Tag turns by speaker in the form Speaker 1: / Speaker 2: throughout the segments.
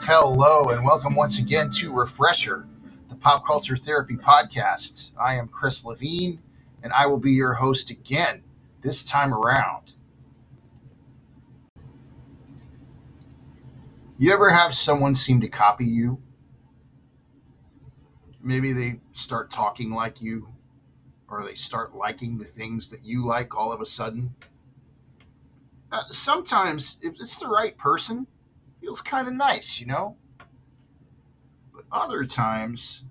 Speaker 1: Hello, and welcome once again to Refresher, the Pop Culture Therapy Podcast. I am Chris Levine, and I will be your host again this time around. You ever have someone seem to copy you? Maybe they start talking like you, or they start liking the things that you like all of a sudden. Uh, sometimes, if it's the right person, feels kind of nice, you know? But other times,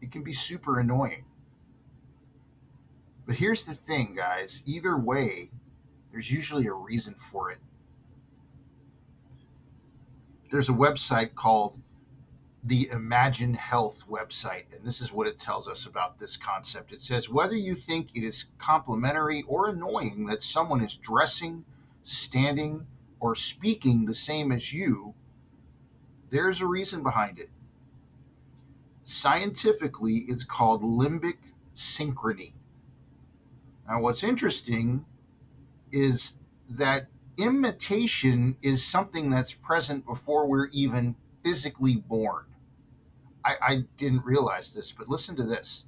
Speaker 1: it can be super annoying. But here's the thing, guys either way, there's usually a reason for it. There's a website called the Imagine Health website, and this is what it tells us about this concept. It says whether you think it is complimentary or annoying that someone is dressing, standing, or speaking the same as you, there's a reason behind it. Scientifically, it's called limbic synchrony. Now, what's interesting is that imitation is something that's present before we're even physically born. I, I, didn't realize this, but listen to this.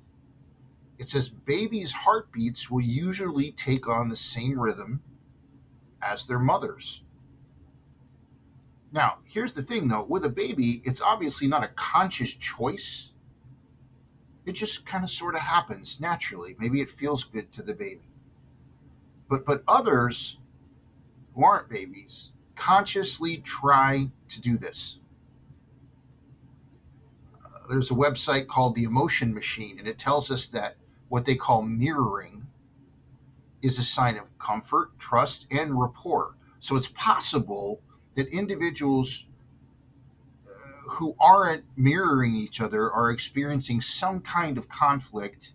Speaker 1: It says babies' heartbeats will usually take on the same rhythm as their mother's. Now, here's the thing though with a baby, it's obviously not a conscious choice. It just kind of sort of happens naturally. Maybe it feels good to the baby. But, but others who aren't babies consciously try to do this. Uh, there's a website called the Emotion Machine, and it tells us that what they call mirroring is a sign of comfort, trust, and rapport. So it's possible that individuals who aren't mirroring each other are experiencing some kind of conflict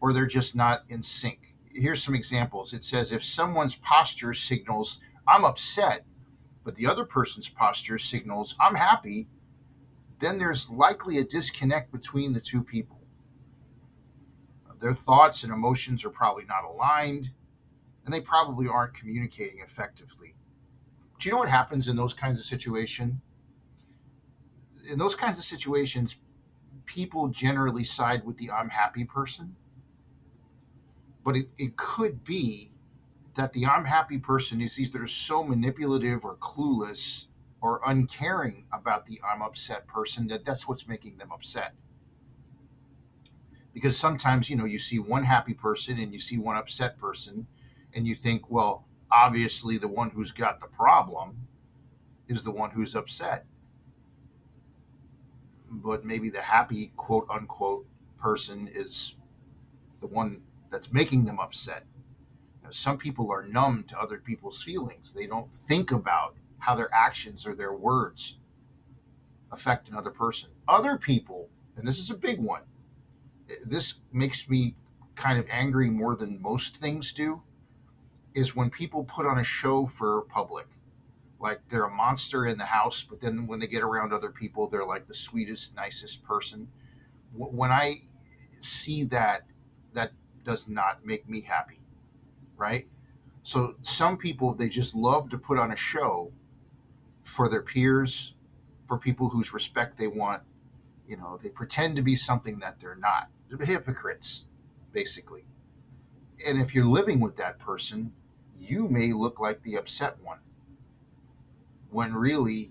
Speaker 1: or they're just not in sync. Here's some examples. It says if someone's posture signals, I'm upset, but the other person's posture signals, I'm happy, then there's likely a disconnect between the two people. Their thoughts and emotions are probably not aligned, and they probably aren't communicating effectively do you know what happens in those kinds of situations? In those kinds of situations, people generally side with the I'm happy person. But it, it could be that the I'm happy person is either so manipulative or clueless or uncaring about the I'm upset person that that's what's making them upset. Because sometimes, you know, you see one happy person and you see one upset person, and you think, well, obviously the one who's got the problem is the one who's upset. But maybe the happy quote unquote person is the one that's making them upset. Some people are numb to other people's feelings. They don't think about how their actions or their words affect another person. Other people, and this is a big one, this makes me kind of angry more than most things do is when people put on a show for public. Like they're a monster in the house, but then when they get around other people, they're like the sweetest, nicest person. When I see that, that does not make me happy, right? So some people, they just love to put on a show for their peers, for people whose respect they want. You know, they pretend to be something that they're not. They're hypocrites, basically. And if you're living with that person, you may look like the upset one when really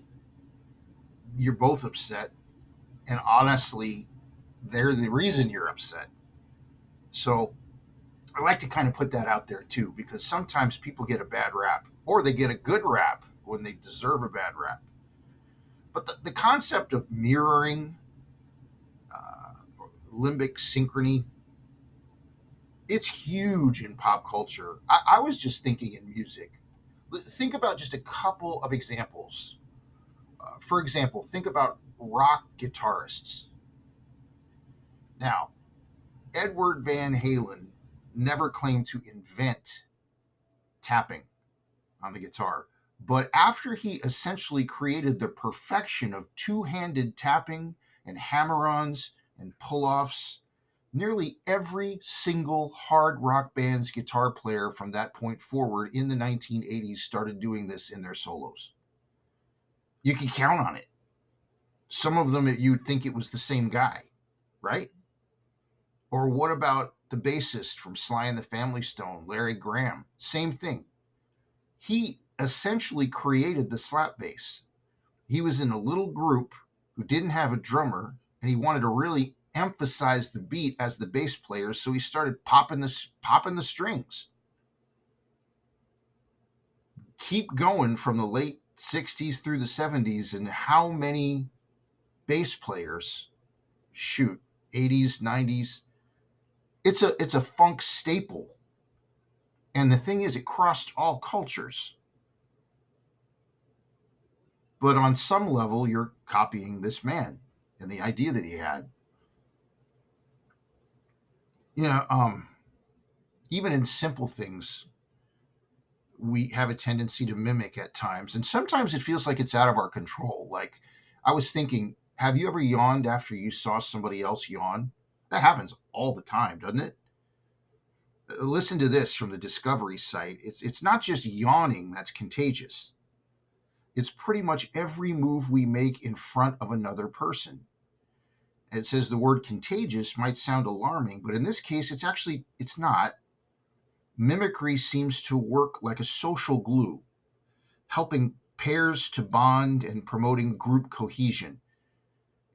Speaker 1: you're both upset and honestly they're the reason you're upset so i like to kind of put that out there too because sometimes people get a bad rap or they get a good rap when they deserve a bad rap but the, the concept of mirroring uh, limbic synchrony it's huge in pop culture. I, I was just thinking in music. Think about just a couple of examples. Uh, for example, think about rock guitarists. Now, Edward Van Halen never claimed to invent tapping on the guitar. But after he essentially created the perfection of two handed tapping and hammer ons and pull offs, nearly every single hard rock band's guitar player from that point forward in the 1980s started doing this in their solos. You can count on it. Some of them you'd think it was the same guy, right? Or what about the bassist from Sly and the Family Stone, Larry Graham? Same thing. He essentially created the slap bass. He was in a little group who didn't have a drummer and he wanted a really emphasize the beat as the bass player, so he started popping the popping the strings. Keep going from the late 60s through the 70s and how many bass players shoot 80s 90s it's a it's a funk staple. And the thing is it crossed all cultures. But on some level you're copying this man and the idea that he had you know um even in simple things we have a tendency to mimic at times and sometimes it feels like it's out of our control like i was thinking have you ever yawned after you saw somebody else yawn? That happens all the time, doesn't it? Uh, listen to this from the Discovery site. It's it's not just yawning that's contagious. It's pretty much every move we make in front of another person. It says the word contagious might sound alarming, but in this case it's actually it's not. Mimicry seems to work like a social glue, helping pairs to bond and promoting group cohesion.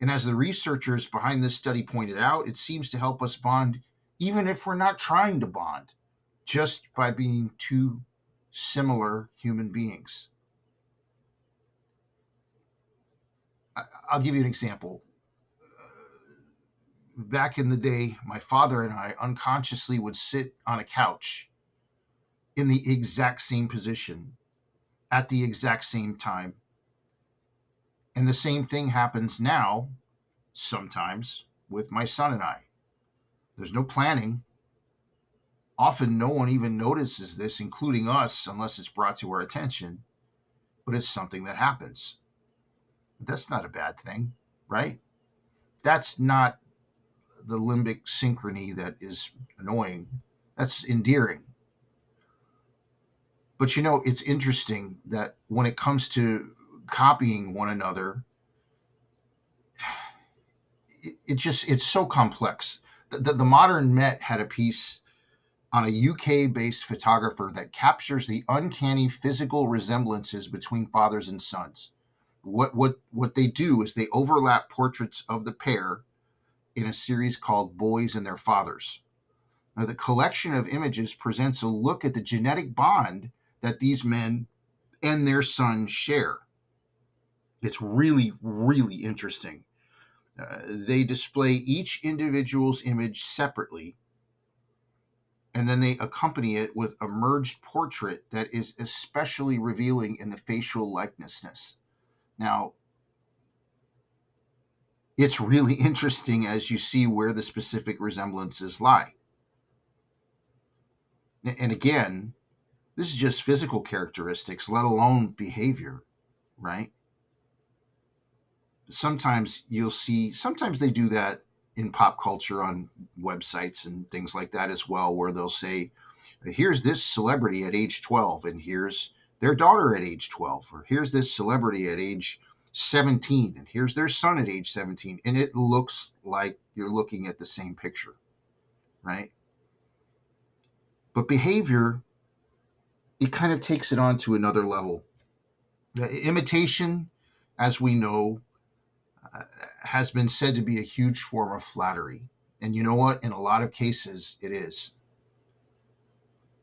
Speaker 1: And as the researchers behind this study pointed out, it seems to help us bond even if we're not trying to bond, just by being two similar human beings. I'll give you an example. Back in the day, my father and I unconsciously would sit on a couch in the exact same position at the exact same time and the same thing happens now, sometimes, with my son and I. There's no planning. Often, no one even notices this, including us, unless it's brought to our attention. But it's something that happens. That's not a bad thing, right? That's not the limbic synchrony that is annoying. That's endearing. But you know, it's interesting that when it comes to copying one another it, it just it's so complex the, the, the modern met had a piece on a UK based photographer that captures the uncanny physical resemblances between fathers and sons. What, what, what they do is they overlap portraits of the pair in a series called Boys and Their Fathers. Now, the collection of images presents a look at the genetic bond that these men and their sons share. It's really, really interesting. Uh, they display each individual's image separately, and then they accompany it with a merged portrait that is especially revealing in the facial likenesses. Now, it's really interesting as you see where the specific resemblances lie. And again, this is just physical characteristics, let alone behavior, right? sometimes you'll see sometimes they do that in pop culture on websites and things like that as well where they'll say here's this celebrity at age 12 and here's their daughter at age 12 or here's this celebrity at age 17 and here's their son at age 17 and it looks like you're looking at the same picture right but behavior it kind of takes it on to another level the imitation as we know uh, has been said to be a huge form of flattery. And you know what? In a lot of cases, it is.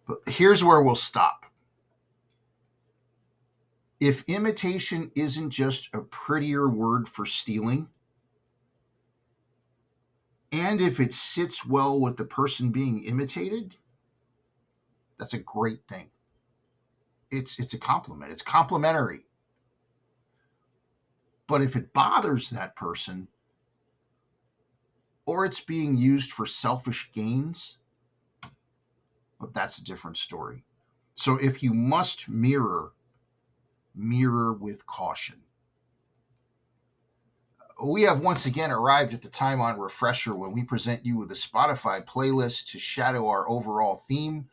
Speaker 1: But here's where we'll stop. If imitation isn't just a prettier word for stealing, and if it sits well with the person being imitated, that's a great thing. It's it's a compliment. It's complimentary. But if it bothers that person, or it's being used for selfish gains, but that's a different story. So if you must mirror, mirror with caution. We have once again arrived at the time on Refresher when we present you with a Spotify playlist to shadow our overall theme.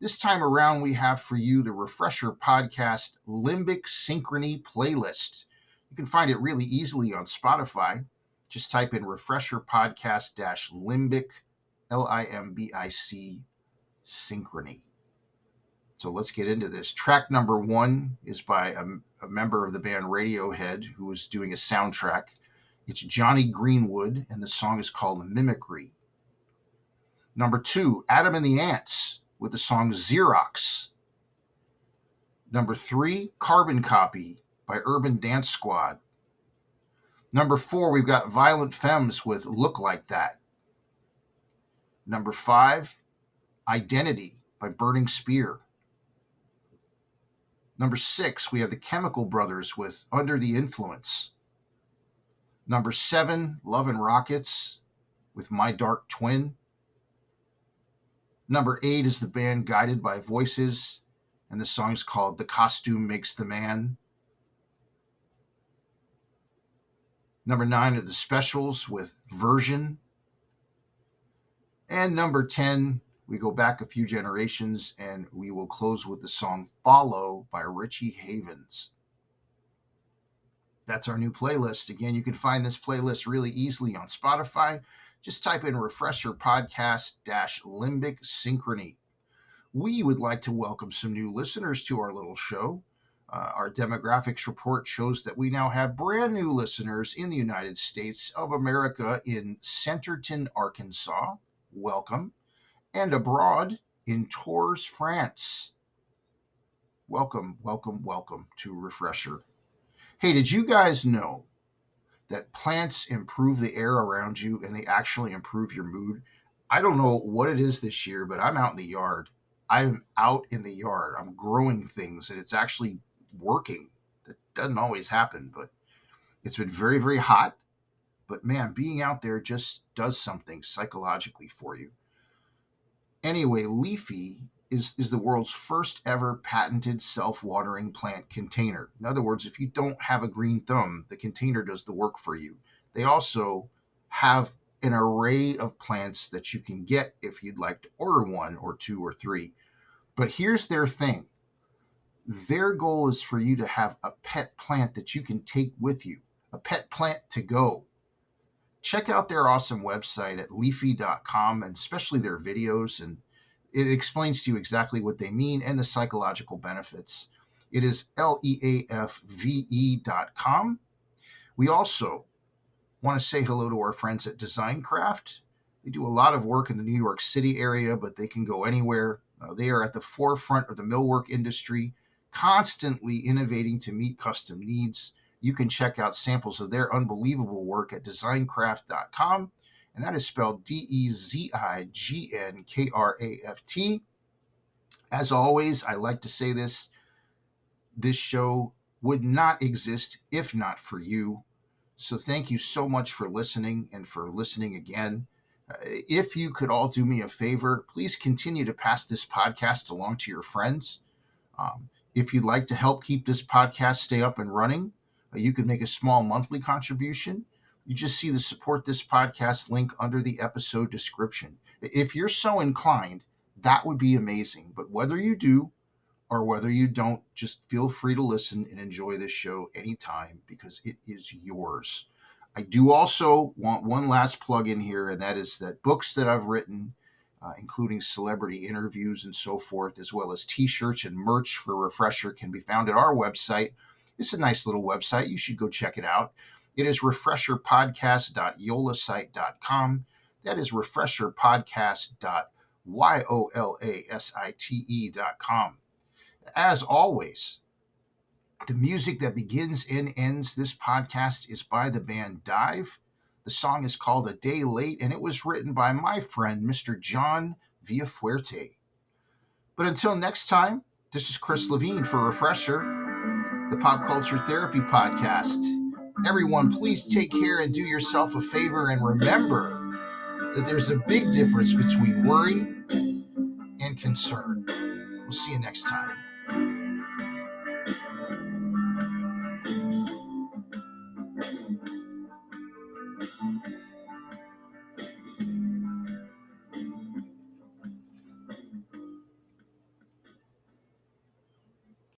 Speaker 1: This time around, we have for you the Refresher Podcast Limbic Synchrony playlist. You can find it really easily on Spotify. Just type in Refresher Podcast Limbic, L I M B I C, Synchrony. So let's get into this. Track number one is by a, a member of the band Radiohead who was doing a soundtrack. It's Jonny Greenwood, and the song is called Mimicry. Number two, Adam and the Ants with the song Xerox. Number three, Carbon Copy by Urban Dance Squad. Number four, we've got Violent Femmes with Look Like That. Number five, Identity by Burning Spear. Number six, we have the Chemical Brothers with Under the Influence. Number seven, Love and Rockets with My Dark Twin. Number eight is the band Guided by Voices, and the song is called The Costume Makes the Man. Number nine are the specials with Version. And number 10 we go back a few generations and we will close with the song Follow by Richie Havens. That's our new playlist. Again, you can find this playlist really easily on Spotify. Just type in Refresher Podcast dash Limbic Synchrony. We would like to welcome some new listeners to our little show. Uh, our demographics report shows that we now have brand new listeners in the United States of America in Centerton, Arkansas. Welcome and abroad in Tours, France. Welcome, welcome, welcome to Refresher. Hey, did you guys know that plants improve the air around you and they actually improve your mood? I don't know what it is this year, but I'm out in the yard. I'm out in the yard. I'm growing things and it's actually working. That doesn't always happen, but it's been very, very hot. But man, being out there just does something psychologically for you. Anyway, Leafy is, is the world's first ever patented self watering plant container. In other words, if you don't have a green thumb, the container does the work for you. They also have an array of plants that you can get if you'd like to order one or two or three. But here's their thing their goal is for you to have a pet plant that you can take with you, a pet plant to go check out their awesome website at leafy.com and especially their videos and it explains to you exactly what they mean and the psychological benefits. It is L-E-A-F-V-E.com. We also want to say hello to our friends at Dezignkraft. They do a lot of work in the New York City area, but they can go anywhere. Uh, they are at the forefront of the millwork industry, constantly innovating to meet custom needs you can check out samples of their unbelievable work at dezignkraft.com. And that is spelled D E Z I G N K R A F T. As always, I like to say this this show would not exist if not for you. So thank you so much for listening and for listening again. Uh, if you could all do me a favor, please continue to pass this podcast along to your friends. Um, if you'd like to help keep this podcast stay up and running, you could make a small monthly contribution. You just see the support this podcast link under the episode description. If you're so inclined, that would be amazing. But whether you do or whether you don't, just feel free to listen and enjoy this show anytime because it is yours. I do also want one last plug in here, and that is that books that I've written, uh, including celebrity interviews and so forth, as well as t shirts and merch for Refresher, can be found at our website, it's a nice little website. You should go check it out. It is refresherpodcast.yolasite.com. That is refresherpodcast.yolasite.com. As always, the music that begins and ends this podcast is by the band Dive. The song is called A Day Late, and it was written by my friend, Mr. John Villafuerte. But until next time, this is Chris Levine for Refresher the Pop Culture Therapy Podcast. Everyone, please take care and do yourself a favor and remember that there's a big difference between worry and concern. We'll see you next time.